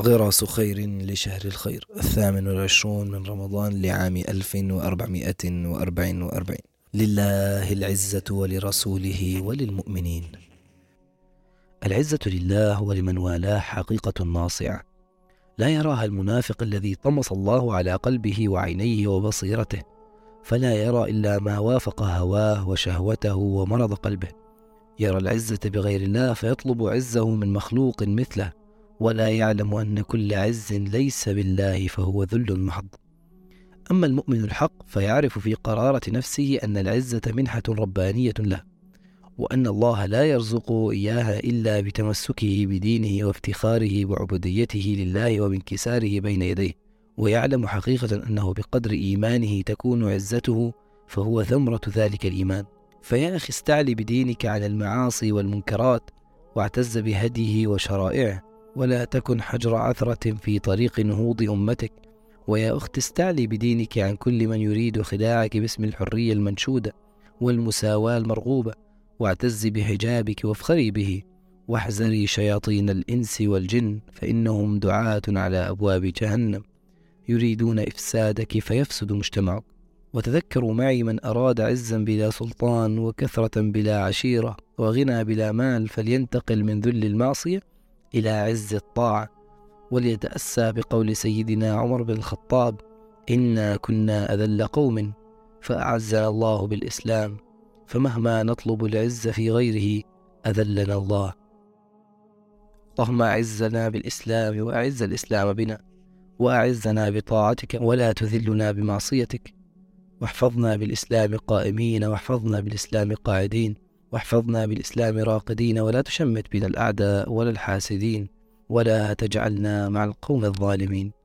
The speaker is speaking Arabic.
غراس خير لشهر الخير الثامن والعشرون من رمضان لعام ألف وأربعمائة وأربع وأربعين. لله العزة ولرسوله وللمؤمنين. العزة لله ولمن والاه حقيقة ناصعة. لا يراها المنافق الذي طمس الله على قلبه وعينيه وبصيرته فلا يرى إلا ما وافق هواه وشهوته ومرض قلبه. يرى العزة بغير الله فيطلب عزه من مخلوق مثله. ولا يعلم أن كل عز ليس بالله فهو ذل محض. أما المؤمن الحق فيعرف في قرارة نفسه أن العزة منحة ربانية له وأن الله لا يرزق إياها إلا بتمسكه بدينه وافتخاره بعبوديته لله وبانكساره بين يديه ويعلم حقيقة أنه بقدر إيمانه تكون عزته فهو ثمرة ذلك الإيمان. فيا أخي استعلي بدينك على المعاصي والمنكرات واعتز بهديه وشرائعه ولا تكن حجر عثرة في طريق نهوض أمتك. ويا أخت استعلي بدينك عن كل من يريد خداعك باسم الحرية المنشودة والمساواة المرغوبة واعتزي بحجابك وافخري به واحذري شياطين الإنس والجن فإنهم دعاة على أبواب جهنم. يريدون إفسادك فيفسد مجتمعك. وتذكروا معي من أراد عزا بلا سلطان وكثرة بلا عشيرة وغنى بلا مال فلينتقل من ذل المعصية إلى عز الطاعة وليتأسى بقول سيدنا عمر بن الخطاب إنا كنا أذل قوم فأعزنا الله بالإسلام فمهما نطلب العز في غيره أذلنا الله. اللهم أعزنا بالإسلام وأعز الإسلام بنا وأعزنا بطاعتك ولا تذلنا بمعصيتك واحفظنا بالإسلام قائمين واحفظنا بالإسلام قاعدين. واحفظنا بالإسلام راقدين ولا تشمت بنا الأعداء ولا الحاسدين ولا تجعلنا مع القوم الظالمين.